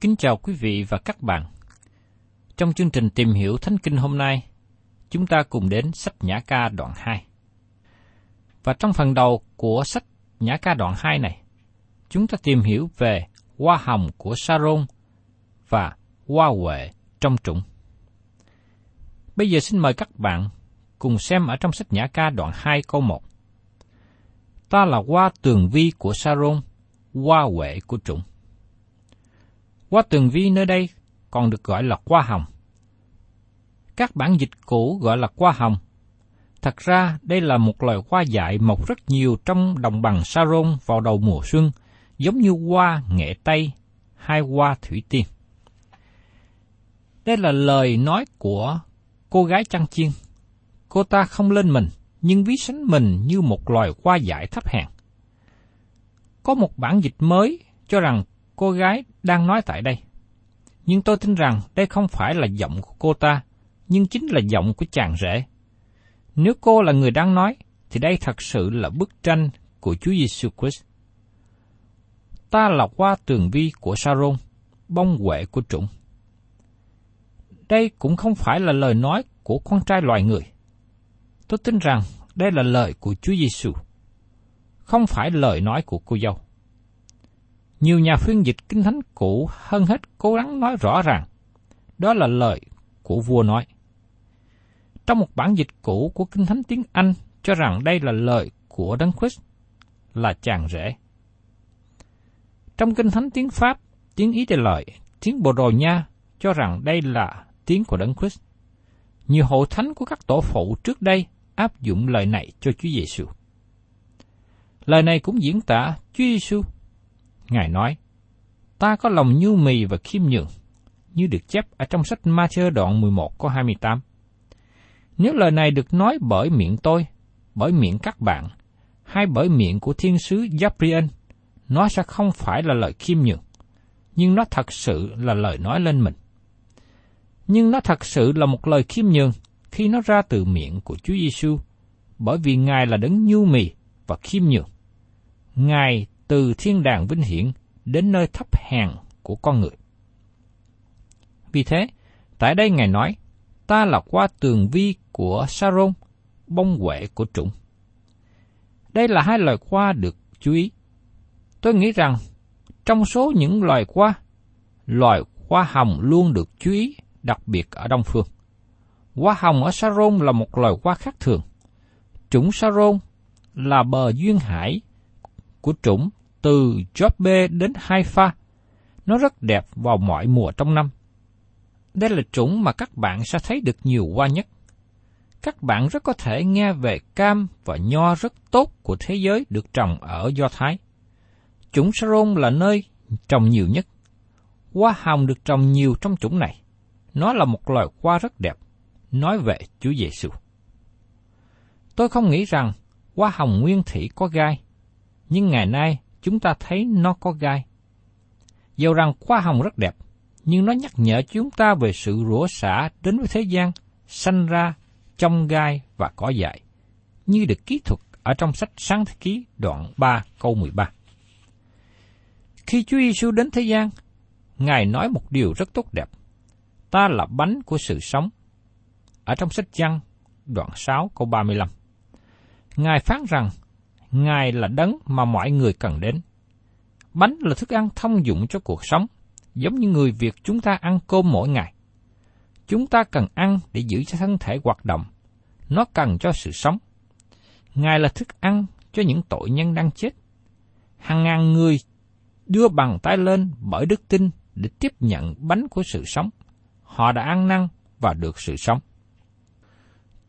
Kính chào quý vị và các bạn. Trong chương trình tìm hiểu Thánh Kinh hôm nay, chúng ta cùng đến sách Nhã Ca đoạn 2. Và trong phần đầu của sách Nhã Ca đoạn 2 này, chúng ta tìm hiểu về hoa hồng của Saron và hoa huệ trong trũng. Bây giờ xin mời các bạn cùng xem ở trong sách Nhã Ca đoạn 2 câu 1. Ta là hoa tường vi của Saron, hoa huệ của trũng Hoa tường vi nơi đây còn được gọi là hoa hồng. Các bản dịch cũ gọi là hoa hồng. Thật ra đây là một loài hoa dại mọc rất nhiều trong đồng bằng Saron vào đầu mùa xuân, giống như hoa nghệ tây hay hoa thủy tiên. Đây là lời nói của cô gái chăn chiên. Cô ta không lên mình, nhưng ví sánh mình như một loài hoa dại thấp hèn. Có một bản dịch mới cho rằng cô gái đang nói tại đây. Nhưng tôi tin rằng đây không phải là giọng của cô ta, nhưng chính là giọng của chàng rể. Nếu cô là người đang nói, thì đây thật sự là bức tranh của Chúa Giêsu Christ. Ta là hoa tường vi của Saron, bông huệ của trũng. Đây cũng không phải là lời nói của con trai loài người. Tôi tin rằng đây là lời của Chúa Giêsu, không phải lời nói của cô dâu. Nhiều nhà phiên dịch kinh thánh cũ hơn hết cố gắng nói rõ ràng, đó là lời của vua nói. Trong một bản dịch cũ của kinh thánh tiếng Anh cho rằng đây là lời của Đấng Christ, là chàng rể. Trong kinh thánh tiếng Pháp, tiếng Ý đề Lợi, tiếng Bồ Đào Nha cho rằng đây là tiếng của Đấng Christ. Nhiều hội thánh của các tổ phụ trước đây áp dụng lời này cho Chúa Giêsu. Lời này cũng diễn tả Chúa Giêsu. Ngài nói: Ta có lòng nhu mì và khiêm nhường, như được chép ở trong sách Ma-thơ đoạn 11 câu 28. Nếu lời này được nói bởi miệng tôi, bởi miệng các bạn, hay bởi miệng của thiên sứ Gabriel, nó sẽ không phải là lời khiêm nhường, nhưng nó thật sự là lời nói lên mình. Nhưng nó thật sự là một lời khiêm nhường khi nó ra từ miệng của Chúa Giêsu, bởi vì Ngài là đấng nhu mì và khiêm nhường. Ngài từ thiên đàng vinh hiển đến nơi thấp hèn của con người. Vì thế, tại đây Ngài nói, ta là qua tường vi của Saron, bông quệ của trũng. Đây là hai loài hoa được chú ý. Tôi nghĩ rằng, trong số những loài hoa, loài hoa hồng luôn được chú ý đặc biệt ở Đông Phương. Hoa hồng ở Saron là một loài hoa khác thường. Trũng Saron là bờ duyên hải của trũng từ Joppe đến Haifa. Nó rất đẹp vào mọi mùa trong năm. Đây là chủng mà các bạn sẽ thấy được nhiều hoa nhất. Các bạn rất có thể nghe về cam và nho rất tốt của thế giới được trồng ở Do Thái. Chủng Saron là nơi trồng nhiều nhất. Hoa hồng được trồng nhiều trong chủng này. Nó là một loài hoa rất đẹp, nói về Chúa Giêsu. Tôi không nghĩ rằng hoa hồng nguyên thủy có gai, nhưng ngày nay chúng ta thấy nó có gai. Dầu rằng hoa hồng rất đẹp, nhưng nó nhắc nhở chúng ta về sự rủa xả đến với thế gian, sanh ra trong gai và cỏ dại, như được kỹ thuật ở trong sách Sáng Thế Ký đoạn 3 câu 13. Khi Chúa Giêsu đến thế gian, Ngài nói một điều rất tốt đẹp. Ta là bánh của sự sống. Ở trong sách Giăng, đoạn 6 câu 35. Ngài phán rằng, Ngài là đấng mà mọi người cần đến. Bánh là thức ăn thông dụng cho cuộc sống, giống như người Việt chúng ta ăn cơm mỗi ngày. Chúng ta cần ăn để giữ cho thân thể hoạt động. Nó cần cho sự sống. Ngài là thức ăn cho những tội nhân đang chết. Hàng ngàn người đưa bàn tay lên bởi đức tin để tiếp nhận bánh của sự sống. Họ đã ăn năn và được sự sống.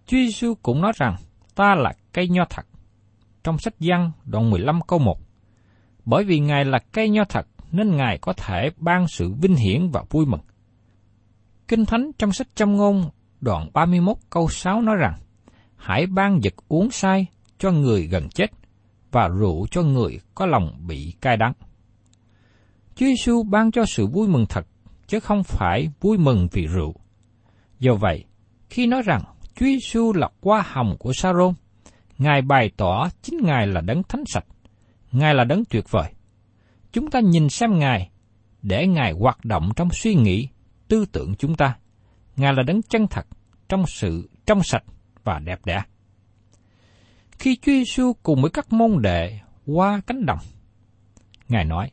Chúa Giêsu cũng nói rằng, ta là cây nho thật. Trong sách Giăng đoạn 15 câu 1. Bởi vì Ngài là cây nho thật, nên Ngài có thể ban sự vinh hiển và vui mừng. Kinh Thánh trong sách Châm ngôn đoạn 31 câu 6 nói rằng, Hãy ban vật uống say cho người gần chết, và rượu cho người có lòng bị cay đắng. Chúa Giêsu ban cho sự vui mừng thật, chứ không phải vui mừng vì rượu. Do vậy, khi nói rằng Chúa Giêsu là qua hồng của Sa-rôn, Ngài bày tỏ chính Ngài là đấng thánh sạch, Ngài là đấng tuyệt vời. Chúng ta nhìn xem Ngài, để Ngài hoạt động trong suy nghĩ, tư tưởng chúng ta. Ngài là đấng chân thật, trong sự trong sạch và đẹp đẽ. Khi Chúa Giêsu cùng với các môn đệ qua cánh đồng, Ngài nói,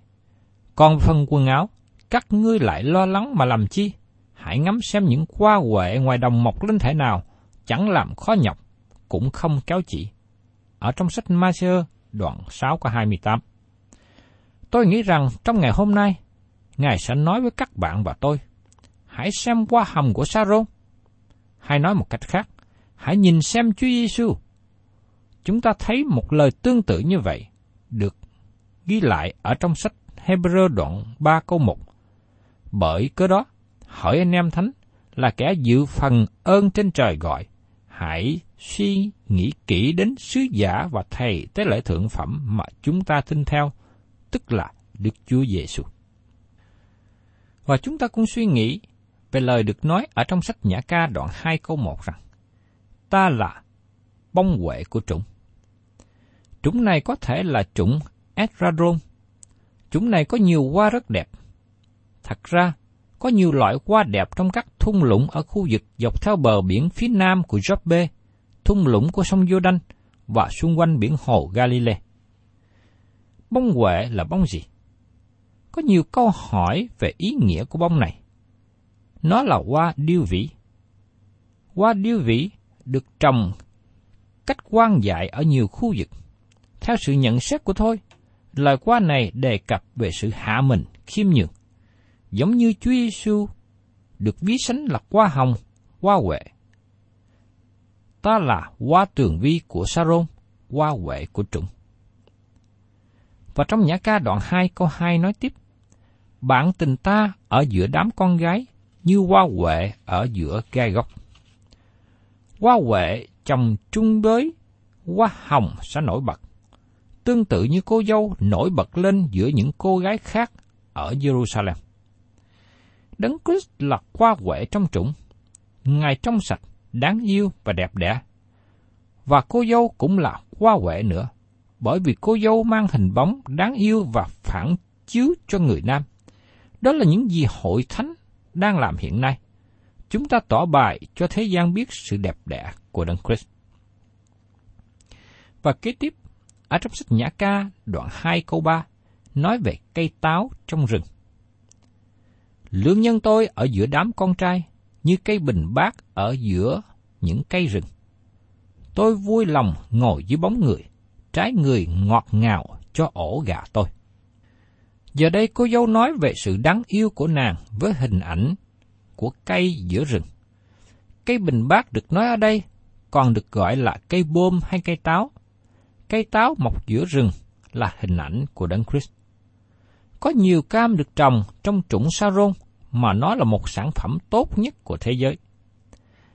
còn phần quần áo, các ngươi lại lo lắng mà làm chi? Hãy ngắm xem những hoa huệ ngoài đồng mọc lên thể nào, chẳng làm khó nhọc, cũng không kéo chỉ. Ở trong sách Matthew đoạn 6 câu 28. Tôi nghĩ rằng trong ngày hôm nay, Ngài sẽ nói với các bạn và tôi, hãy xem qua hầm của Sa-rôn. Hay nói một cách khác, hãy nhìn xem Chúa Giêsu. Chúng ta thấy một lời tương tự như vậy được ghi lại ở trong sách Hebrew đoạn 3 câu 1. Bởi cớ đó, hỏi anh em thánh là kẻ dự phần ơn trên trời gọi, hãy suy nghĩ kỹ đến sứ giả và thầy tế lễ thượng phẩm mà chúng ta tin theo, tức là Đức Chúa Giêsu. Và chúng ta cũng suy nghĩ về lời được nói ở trong sách Nhã ca đoạn 2 câu 1 rằng, ta là bông huệ của trũng. Trũng này có thể là trũng Esradron Chúng này có nhiều hoa rất đẹp. Thật ra, có nhiều loại hoa đẹp trong các thung lũng ở khu vực dọc theo bờ biển phía nam của Joppe, thung lũng của sông Jordan và xung quanh biển hồ Galilee. Bông huệ là bông gì? Có nhiều câu hỏi về ý nghĩa của bông này. Nó là hoa điêu vĩ. Hoa điêu vĩ được trồng cách quan dại ở nhiều khu vực. Theo sự nhận xét của tôi, lời qua này đề cập về sự hạ mình, khiêm nhường. Giống như Chúa Giêsu được ví sánh là hoa hồng, hoa huệ. Ta là hoa tường vi của Sa-rôn, hoa huệ của trụng. Và trong nhã ca đoạn 2 câu 2 nói tiếp, Bạn tình ta ở giữa đám con gái như hoa huệ ở giữa gai gốc. Hoa huệ trồng trung đới, hoa hồng sẽ nổi bật tương tự như cô dâu nổi bật lên giữa những cô gái khác ở Jerusalem. Đấng Christ là qua quệ trong trũng, Ngài trong sạch, đáng yêu và đẹp đẽ. Và cô dâu cũng là qua quệ nữa, bởi vì cô dâu mang hình bóng đáng yêu và phản chiếu cho người nam. Đó là những gì hội thánh đang làm hiện nay. Chúng ta tỏ bài cho thế gian biết sự đẹp đẽ của Đấng Christ. Và kế tiếp, ở trong sách Nhã Ca đoạn 2 câu 3 nói về cây táo trong rừng. Lương nhân tôi ở giữa đám con trai, như cây bình bát ở giữa những cây rừng. Tôi vui lòng ngồi dưới bóng người, trái người ngọt ngào cho ổ gà tôi. Giờ đây cô dâu nói về sự đáng yêu của nàng với hình ảnh của cây giữa rừng. Cây bình bát được nói ở đây còn được gọi là cây bôm hay cây táo. Cây táo mọc giữa rừng là hình ảnh của Đấng Christ. Có nhiều cam được trồng trong trũng Saron mà nó là một sản phẩm tốt nhất của thế giới.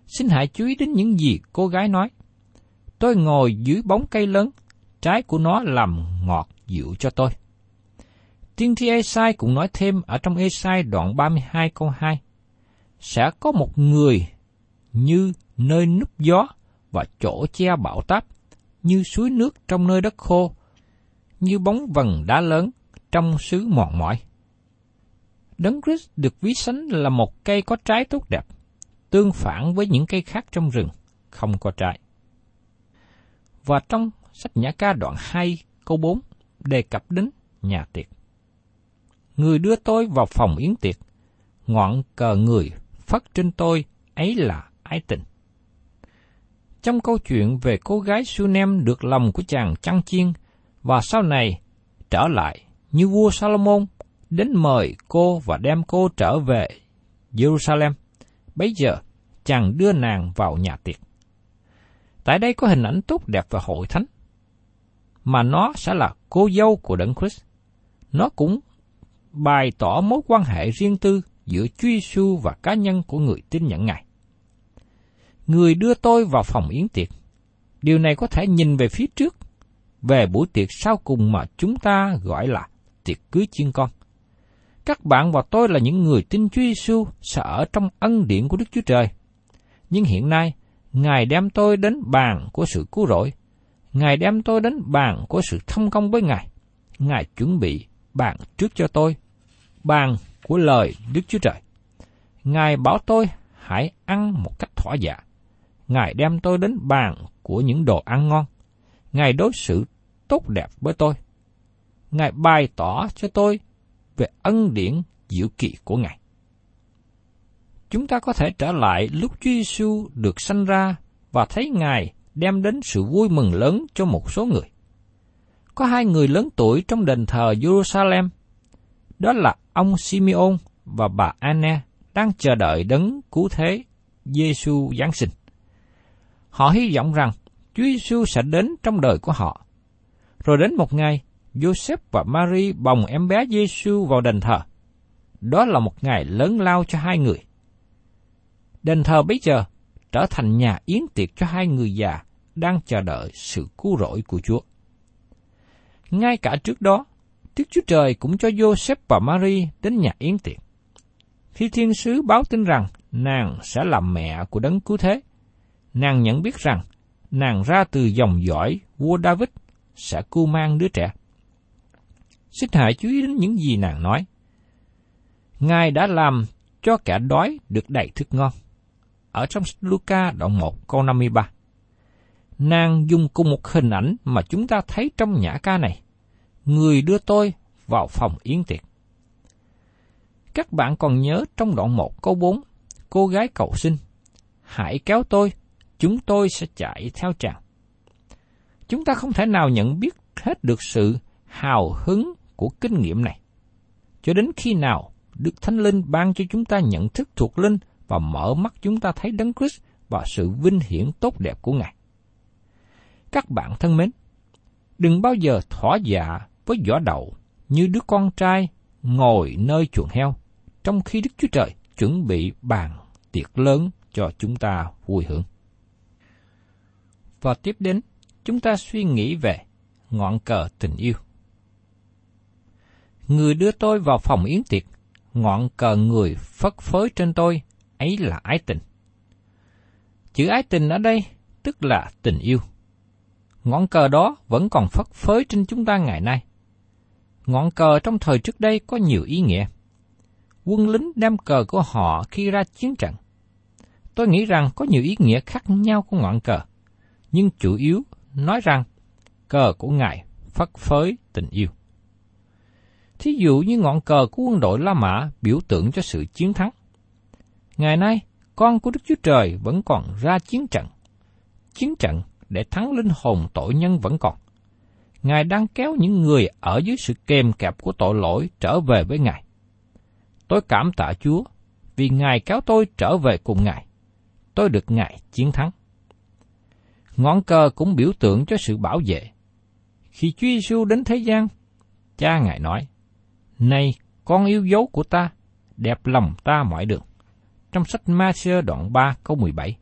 Xin hãy chú ý đến những gì cô gái nói. Tôi ngồi dưới bóng cây lớn, trái của nó làm ngọt dịu cho tôi. Tiên tri Esai cũng nói thêm ở trong Esai đoạn 32 câu 2. Sẽ có một người như nơi núp gió và chỗ che bão táp, như suối nước trong nơi đất khô, như bóng vần đá lớn trong xứ mòn mỏi. Đấng Christ được ví sánh là một cây có trái tốt đẹp, tương phản với những cây khác trong rừng, không có trái. Và trong sách Nhã ca đoạn 2 câu 4 đề cập đến nhà tiệc. Người đưa tôi vào phòng yến tiệc, ngọn cờ người phất trên tôi ấy là ái tình. Trong câu chuyện về cô gái Sunem được lòng của chàng chăn chiên và sau này trở lại như vua Salomon đến mời cô và đem cô trở về Jerusalem. Bây giờ, chàng đưa nàng vào nhà tiệc. Tại đây có hình ảnh tốt đẹp và hội thánh, mà nó sẽ là cô dâu của Đấng Christ. Nó cũng bày tỏ mối quan hệ riêng tư giữa Chúa Giêsu và cá nhân của người tin nhận Ngài. Người đưa tôi vào phòng yến tiệc. Điều này có thể nhìn về phía trước, về buổi tiệc sau cùng mà chúng ta gọi là tiệc cưới chiên con. Các bạn và tôi là những người tin Chúa Giêsu sẽ ở trong ân điển của Đức Chúa Trời. Nhưng hiện nay, Ngài đem tôi đến bàn của sự cứu rỗi. Ngài đem tôi đến bàn của sự thông công với Ngài. Ngài chuẩn bị bàn trước cho tôi, bàn của lời Đức Chúa Trời. Ngài bảo tôi hãy ăn một cách thỏa dạ. Ngài đem tôi đến bàn của những đồ ăn ngon. Ngài đối xử tốt đẹp với tôi. Ngài bày tỏ cho tôi về ân điển diệu kỳ của Ngài. Chúng ta có thể trở lại lúc Chúa Giêsu được sanh ra và thấy Ngài đem đến sự vui mừng lớn cho một số người. Có hai người lớn tuổi trong đền thờ Jerusalem, đó là ông Simeon và bà Anna đang chờ đợi đấng cứu thế Giêsu Giáng sinh. Họ hy vọng rằng Chúa Giêsu sẽ đến trong đời của họ. Rồi đến một ngày, Joseph và Mary bồng em bé Giêsu vào đền thờ. Đó là một ngày lớn lao cho hai người. Đền thờ bây giờ trở thành nhà yến tiệc cho hai người già đang chờ đợi sự cứu rỗi của Chúa. Ngay cả trước đó, Đức Chúa Trời cũng cho Joseph và Mary đến nhà yến tiệc. Khi thiên sứ báo tin rằng nàng sẽ làm mẹ của đấng cứu thế, nàng nhận biết rằng nàng ra từ dòng dõi vua David sẽ cứu mang đứa trẻ. Xin hãy chú ý đến những gì nàng nói. Ngài đã làm cho kẻ đói được đầy thức ngon. Ở trong Luca đoạn 1 câu 53. Nàng dùng cùng một hình ảnh mà chúng ta thấy trong nhã ca này. Người đưa tôi vào phòng yến tiệc. Các bạn còn nhớ trong đoạn 1 câu 4, cô gái cầu xin, hãy kéo tôi, chúng tôi sẽ chạy theo chàng. Chúng ta không thể nào nhận biết hết được sự hào hứng của kinh nghiệm này. Cho đến khi nào Đức Thánh Linh ban cho chúng ta nhận thức thuộc linh và mở mắt chúng ta thấy Đấng Christ và sự vinh hiển tốt đẹp của Ngài. Các bạn thân mến, đừng bao giờ thỏa dạ với vỏ đậu như đứa con trai ngồi nơi chuồng heo, trong khi Đức Chúa Trời chuẩn bị bàn tiệc lớn cho chúng ta vui hưởng. Và tiếp đến, chúng ta suy nghĩ về ngọn cờ tình yêu. Người đưa tôi vào phòng yến tiệc, ngọn cờ người phất phới trên tôi, ấy là ái tình. Chữ ái tình ở đây tức là tình yêu. Ngọn cờ đó vẫn còn phất phới trên chúng ta ngày nay. Ngọn cờ trong thời trước đây có nhiều ý nghĩa. Quân lính đem cờ của họ khi ra chiến trận. Tôi nghĩ rằng có nhiều ý nghĩa khác nhau của ngọn cờ, nhưng chủ yếu nói rằng cờ của Ngài phất phới tình yêu. Thí dụ như ngọn cờ của quân đội La Mã biểu tượng cho sự chiến thắng. Ngày nay, con của Đức Chúa Trời vẫn còn ra chiến trận. Chiến trận để thắng linh hồn tội nhân vẫn còn. Ngài đang kéo những người ở dưới sự kèm kẹp của tội lỗi trở về với Ngài. Tôi cảm tạ Chúa vì Ngài kéo tôi trở về cùng Ngài. Tôi được Ngài chiến thắng. Ngọn cờ cũng biểu tượng cho sự bảo vệ. Khi Chúa Giêsu đến thế gian, cha Ngài nói, này, con yêu dấu của ta, đẹp lòng ta mọi đường. Trong sách Ma-sơ đoạn 3 câu 17.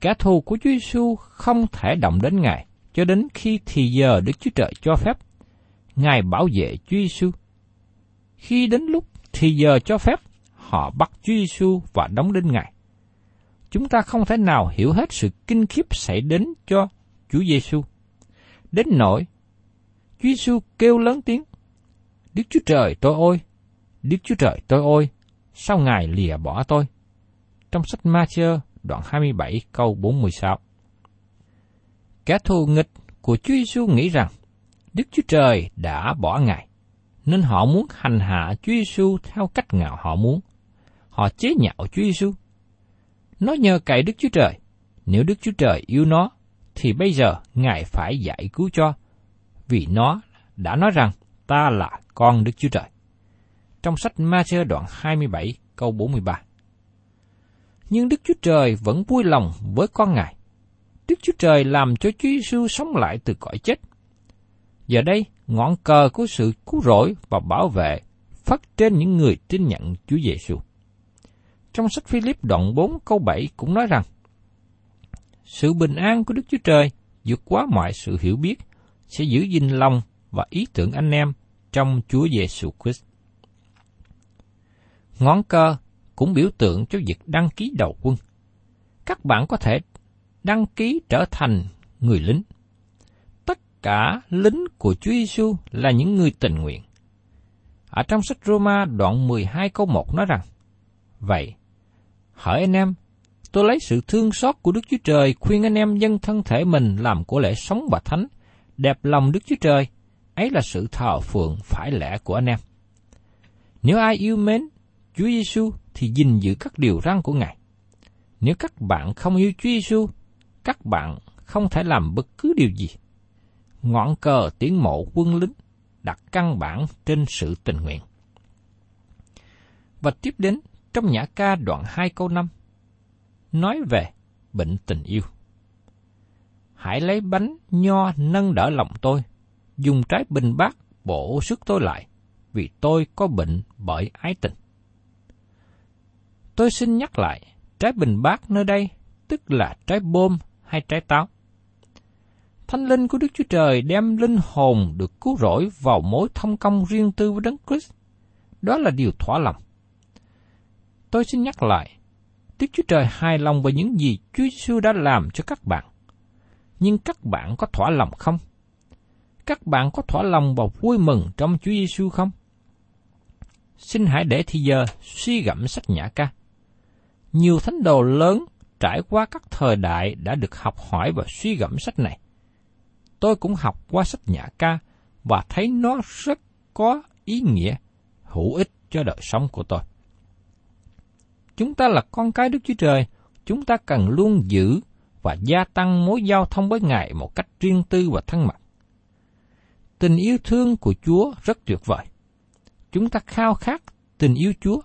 Kẻ thù của Chúa Giêsu không thể động đến Ngài cho đến khi thì giờ Đức Chúa Trời cho phép. Ngài bảo vệ Chúa Giêsu. Khi đến lúc thì giờ cho phép, họ bắt Chúa Giêsu và đóng đinh Ngài. Chúng ta không thể nào hiểu hết sự kinh khiếp xảy đến cho Chúa Giêsu. Đến nỗi Chúa Giêsu kêu lớn tiếng: Đức Chúa Trời tôi ôi, Đức Chúa Trời tôi ôi, sao Ngài lìa bỏ tôi? Trong sách Matthew đoạn 27 câu 46. Kẻ thù nghịch của Chúa Giêsu nghĩ rằng Đức Chúa Trời đã bỏ Ngài, nên họ muốn hành hạ Chúa Giêsu theo cách nào họ muốn. Họ chế nhạo Chúa Giêsu. Nó nhờ cậy Đức Chúa Trời, nếu Đức Chúa Trời yêu nó, thì bây giờ Ngài phải giải cứu cho, vì nó đã nói rằng ta là con Đức Chúa Trời. Trong sách Ma-sơ đoạn 27 câu 43 Nhưng Đức Chúa Trời vẫn vui lòng với con Ngài. Đức Chúa Trời làm cho Chúa Giêsu sống lại từ cõi chết. Giờ đây, ngọn cờ của sự cứu rỗi và bảo vệ phát trên những người tin nhận Chúa Giêsu. Trong sách Philip đoạn 4 câu 7 cũng nói rằng, Sự bình an của Đức Chúa Trời vượt quá mọi sự hiểu biết, sẽ giữ gìn lòng và ý tưởng anh em trong Chúa Giêsu Christ. Ngón cơ cũng biểu tượng cho việc đăng ký đầu quân. Các bạn có thể đăng ký trở thành người lính. Tất cả lính của Chúa Giêsu là những người tình nguyện. Ở trong sách Roma đoạn 12 câu 1 nói rằng, Vậy, hỡi anh em, tôi lấy sự thương xót của Đức Chúa Trời khuyên anh em dân thân thể mình làm của lễ sống và thánh, đẹp lòng Đức Chúa Trời, ấy là sự thờ phượng phải lẽ của anh em. Nếu ai yêu mến Chúa Giêsu thì gìn giữ các điều răn của Ngài. Nếu các bạn không yêu Chúa Giêsu, các bạn không thể làm bất cứ điều gì. Ngọn cờ tiến mộ quân lính đặt căn bản trên sự tình nguyện. Và tiếp đến trong nhã ca đoạn 2 câu 5, nói về bệnh tình yêu. Hãy lấy bánh nho nâng đỡ lòng tôi, dùng trái bình bát bổ sức tôi lại, vì tôi có bệnh bởi ái tình. Tôi xin nhắc lại, trái bình bát nơi đây tức là trái bom hay trái táo. Thánh linh của Đức Chúa Trời đem linh hồn được cứu rỗi vào mối thông công riêng tư với Đấng Christ. Đó là điều thỏa lòng. Tôi xin nhắc lại, Đức Chúa Trời hài lòng về những gì Chúa Giêsu đã làm cho các bạn. Nhưng các bạn có thỏa lòng không? Các bạn có thỏa lòng và vui mừng trong Chúa Giêsu không? Xin hãy để thì giờ suy gẫm sách nhã ca. Nhiều thánh đồ lớn trải qua các thời đại đã được học hỏi và suy gẫm sách này. Tôi cũng học qua sách nhã ca và thấy nó rất có ý nghĩa, hữu ích cho đời sống của tôi. Chúng ta là con cái Đức Chúa Trời, chúng ta cần luôn giữ và gia tăng mối giao thông với Ngài một cách riêng tư và thân mật. Tình yêu thương của Chúa rất tuyệt vời. Chúng ta khao khát tình yêu Chúa,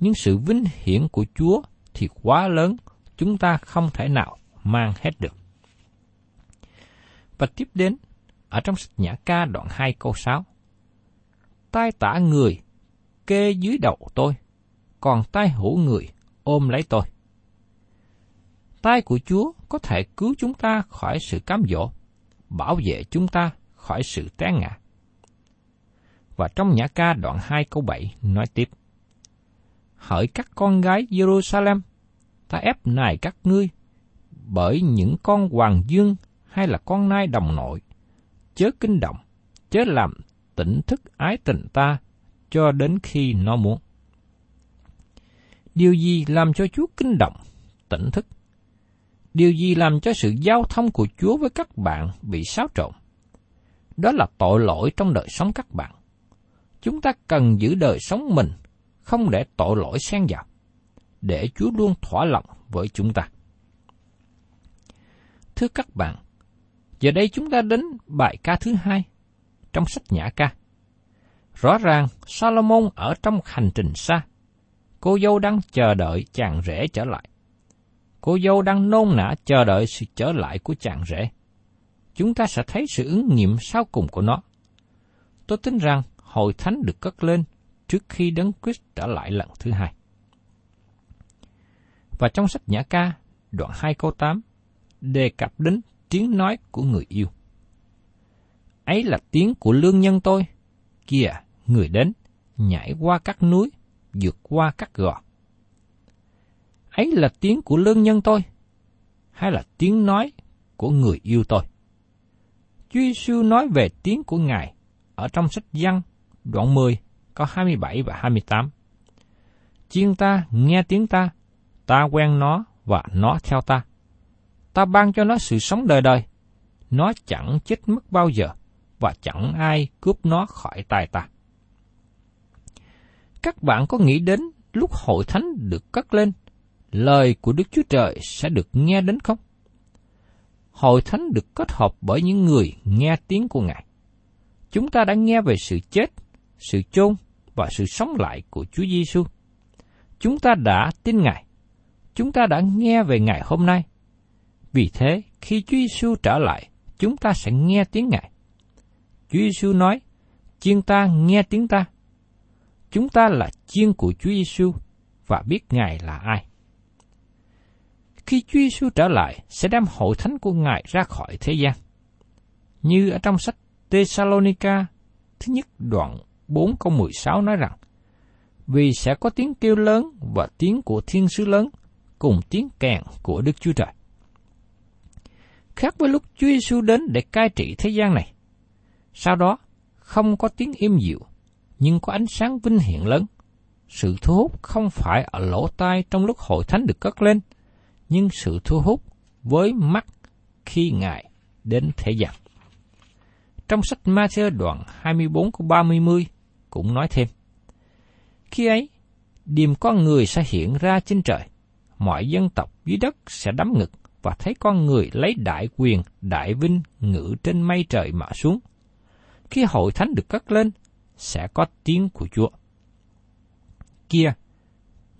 nhưng sự vinh hiển của Chúa thì quá lớn, chúng ta không thể nào mang hết được. Và tiếp đến, ở trong sách Nhã ca đoạn 2 câu 6. Tai tả người kê dưới đầu tôi, còn tai hữu người ôm lấy tôi. Tai của Chúa có thể cứu chúng ta khỏi sự cám dỗ, bảo vệ chúng ta khỏi sự té ngã. Và trong Nhã ca đoạn 2 câu 7 nói tiếp. Hỡi các con gái Jerusalem, ta ép nài các ngươi, bởi những con hoàng dương hay là con nai đồng nội, chớ kinh động, chớ làm tỉnh thức ái tình ta cho đến khi nó muốn. Điều gì làm cho Chúa kinh động, tỉnh thức? Điều gì làm cho sự giao thông của Chúa với các bạn bị xáo trộn? Đó là tội lỗi trong đời sống các bạn. chúng ta cần giữ đời sống mình, không để tội lỗi xen vào, để Chúa luôn thỏa lòng với chúng ta. Thưa các bạn, giờ đây chúng ta đến bài ca thứ hai trong sách Nhã ca. Rõ ràng Salomon ở trong hành trình xa, cô dâu đang chờ đợi chàng rể trở lại. Cô dâu đang nôn nã chờ đợi sự trở lại của chàng rể. Chúng ta sẽ thấy sự ứng nghiệm sau cùng của nó. Tôi tin rằng hội thánh được cất lên trước khi đấng Christ trở lại lần thứ hai. Và trong sách Nhã ca, đoạn 2 câu 8, đề cập đến tiếng nói của người yêu. Ấy là tiếng của lương nhân tôi. Kìa, người đến, nhảy qua các núi, vượt qua các gò. Ấy là tiếng của lương nhân tôi, hay là tiếng nói của người yêu tôi? Chúa Giêsu nói về tiếng của Ngài ở trong sách Giăng đoạn 10, câu 27 và 28. Chiên ta nghe tiếng ta, ta quen nó và nó theo ta. Ta ban cho nó sự sống đời đời. Nó chẳng chết mất bao giờ và chẳng ai cướp nó khỏi tay ta. Các bạn có nghĩ đến lúc hội thánh được cất lên, lời của Đức Chúa Trời sẽ được nghe đến không? Hội thánh được kết hợp bởi những người nghe tiếng của Ngài. Chúng ta đã nghe về sự chết, sự chôn và sự sống lại của Chúa Giêsu. Chúng ta đã tin Ngài. Chúng ta đã nghe về Ngài hôm nay. Vì thế, khi Chúa Giêsu trở lại, chúng ta sẽ nghe tiếng Ngài. Chúa Giêsu nói, chiên ta nghe tiếng ta. Chúng ta là chiên của Chúa Giêsu và biết Ngài là ai. Khi Chúa Giêsu trở lại, sẽ đem hội thánh của Ngài ra khỏi thế gian. Như ở trong sách Thessalonica thứ nhất đoạn 4 câu 16 nói rằng, Vì sẽ có tiếng kêu lớn và tiếng của thiên sứ lớn, cùng tiếng kèn của Đức Chúa Trời. Khác với lúc Chúa Giêsu đến để cai trị thế gian này, sau đó, không có tiếng im dịu, nhưng có ánh sáng vinh hiển lớn. Sự thu hút không phải ở lỗ tai trong lúc hội thánh được cất lên, nhưng sự thu hút với mắt khi Ngài đến thế gian. Trong sách Matthew đoạn 24 câu 30 cũng nói thêm, Khi ấy, điềm con người sẽ hiện ra trên trời, mọi dân tộc dưới đất sẽ đắm ngực và thấy con người lấy đại quyền, đại vinh ngự trên mây trời mà xuống – khi hội thánh được cất lên, sẽ có tiếng của Chúa. Kia,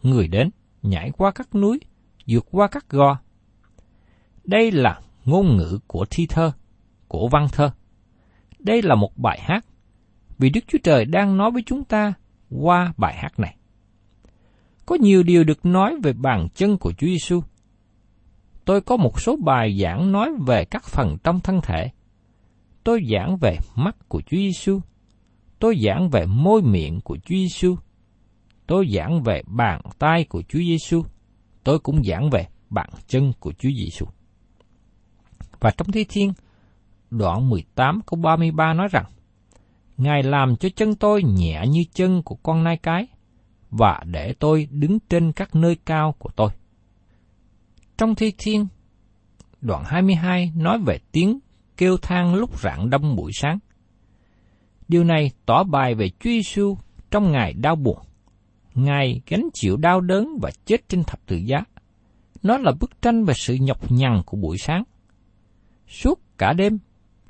người đến, nhảy qua các núi, vượt qua các gò. Đây là ngôn ngữ của thi thơ, của văn thơ. Đây là một bài hát, vì Đức Chúa Trời đang nói với chúng ta qua bài hát này. Có nhiều điều được nói về bàn chân của Chúa Giêsu. Tôi có một số bài giảng nói về các phần trong thân thể, Tôi giảng về mắt của Chúa Giêsu. Tôi giảng về môi miệng của Chúa Giêsu. Tôi giảng về bàn tay của Chúa Giêsu. Tôi cũng giảng về bàn chân của Chúa Giêsu. Và trong Thi Thiên, đoạn 18 câu 33 nói rằng, Ngài làm cho chân tôi nhẹ như chân của con nai cái, và để tôi đứng trên các nơi cao của tôi. Trong Thi Thiên, đoạn 22 nói về tiếng kêu than lúc rạng đông buổi sáng. Điều này tỏ bài về Chúa Giêsu trong ngày đau buồn. Ngài gánh chịu đau đớn và chết trên thập tự giá. Nó là bức tranh về sự nhọc nhằn của buổi sáng. Suốt cả đêm,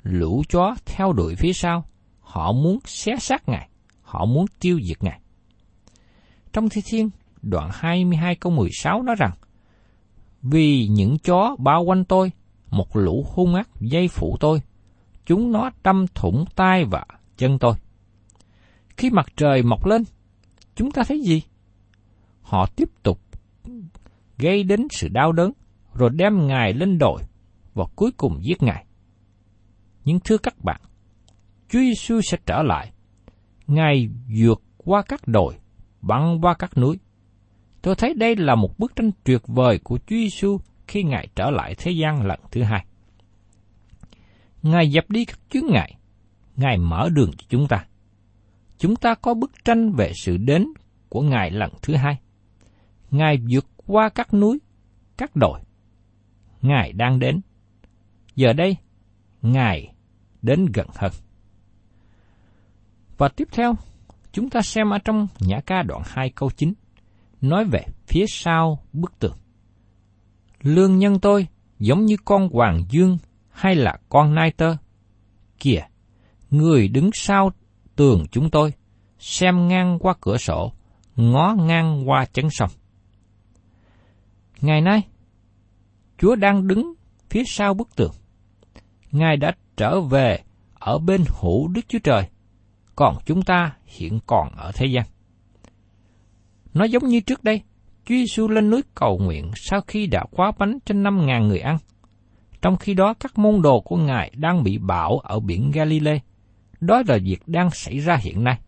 lũ chó theo đuổi phía sau. Họ muốn xé xác Ngài. Họ muốn tiêu diệt Ngài. Trong Thi Thiên, đoạn 22 câu 16 nói rằng, Vì những chó bao quanh tôi, một lũ hung ác dây phụ tôi. Chúng nó đâm thủng tay và chân tôi. Khi mặt trời mọc lên, chúng ta thấy gì? Họ tiếp tục gây đến sự đau đớn, rồi đem Ngài lên đồi và cuối cùng giết Ngài. Nhưng thưa các bạn, Chúa Giêsu sẽ trở lại. Ngài vượt qua các đồi, băng qua các núi. Tôi thấy đây là một bức tranh tuyệt vời của Chúa Giêsu khi Ngài trở lại thế gian lần thứ hai. Ngài dập đi các chướng ngại, Ngài mở đường cho chúng ta. Chúng ta có bức tranh về sự đến của Ngài lần thứ hai. Ngài vượt qua các núi, các đồi. Ngài đang đến. Giờ đây, Ngài đến gần hơn. Và tiếp theo, Chúng ta xem ở trong Nhã ca đoạn 2 câu 9, nói về phía sau bức tường. Lương nhân tôi giống như con hoàng dương hay là con nai tơ. Kìa, người đứng sau tường chúng tôi, xem ngang qua cửa sổ, ngó ngang qua chấn sông. Ngày nay, Chúa đang đứng phía sau bức tường. Ngài đã trở về ở bên hữu Đức Chúa Trời, còn chúng ta hiện còn ở thế gian. Nó giống như trước đây, Chúa Giêsu lên núi cầu nguyện sau khi đã quá bánh cho năm ngàn người ăn. Trong khi đó các môn đồ của Ngài đang bị bão ở biển Galilee. Đó là việc đang xảy ra hiện nay.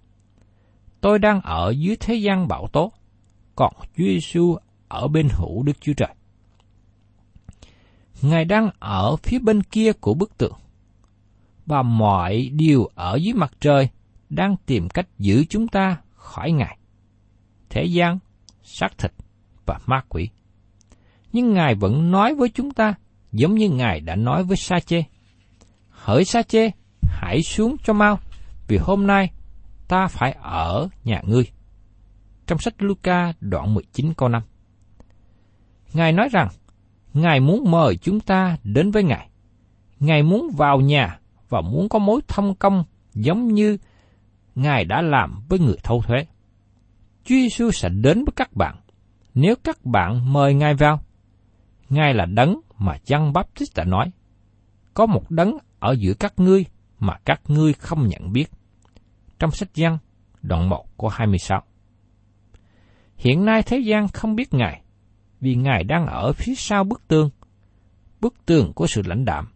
Tôi đang ở dưới thế gian bão tố, còn Chúa Giêsu ở bên hữu Đức Chúa Trời. Ngài đang ở phía bên kia của bức tượng. Và mọi điều ở dưới mặt trời đang tìm cách giữ chúng ta khỏi Ngài. Thế gian, xác thịt và ma quỷ. Nhưng Ngài vẫn nói với chúng ta giống như Ngài đã nói với Sa Chê. Hỡi Sa Chê, hãy xuống cho mau, vì hôm nay ta phải ở nhà ngươi. Trong sách Luca đoạn 19 câu 5. Ngài nói rằng, Ngài muốn mời chúng ta đến với Ngài. Ngài muốn vào nhà và muốn có mối thông công giống như Ngài đã làm với người thâu thuế. Chúa Giêsu sẽ đến với các bạn nếu các bạn mời Ngài vào. Ngài là đấng mà Giăng Baptist đã nói. Có một đấng ở giữa các ngươi mà các ngươi không nhận biết. Trong sách Giăng, đoạn 1 của 26. Hiện nay thế gian không biết Ngài, vì Ngài đang ở phía sau bức tường. Bức tường của sự lãnh đạm,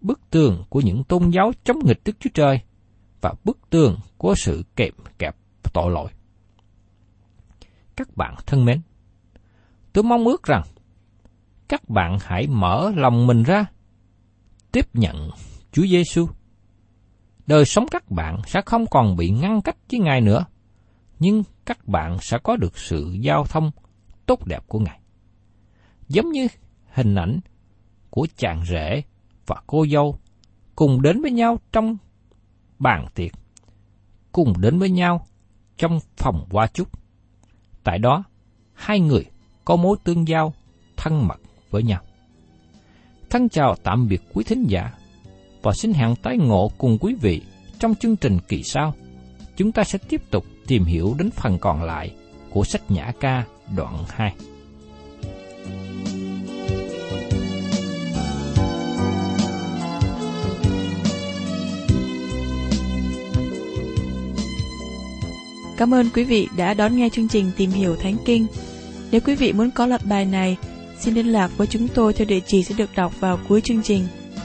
bức tường của những tôn giáo chống nghịch Đức Chúa Trời, và bức tường của sự kẹp kẹp tội lỗi. Các bạn thân mến, tôi mong ước rằng các bạn hãy mở lòng mình ra, tiếp nhận Chúa Giêsu. Đời sống các bạn sẽ không còn bị ngăn cách với Ngài nữa, nhưng các bạn sẽ có được sự giao thông tốt đẹp của Ngài. Giống như hình ảnh của chàng rể và cô dâu cùng đến với nhau trong bàn tiệc, cùng đến với nhau trong phòng hoa chúc. Tại đó, hai người có mối tương giao thân mật với nhau. Thân chào tạm biệt quý thính giả và xin hẹn tái ngộ cùng quý vị trong chương trình kỳ sau. Chúng ta sẽ tiếp tục tìm hiểu đến phần còn lại của sách Nhã Ca đoạn 2. Cảm ơn quý vị đã đón nghe chương trình Tìm hiểu Thánh Kinh. Nếu quý vị muốn có loạt bài này, xin liên lạc với chúng tôi theo địa chỉ sẽ được đọc vào cuối chương trình.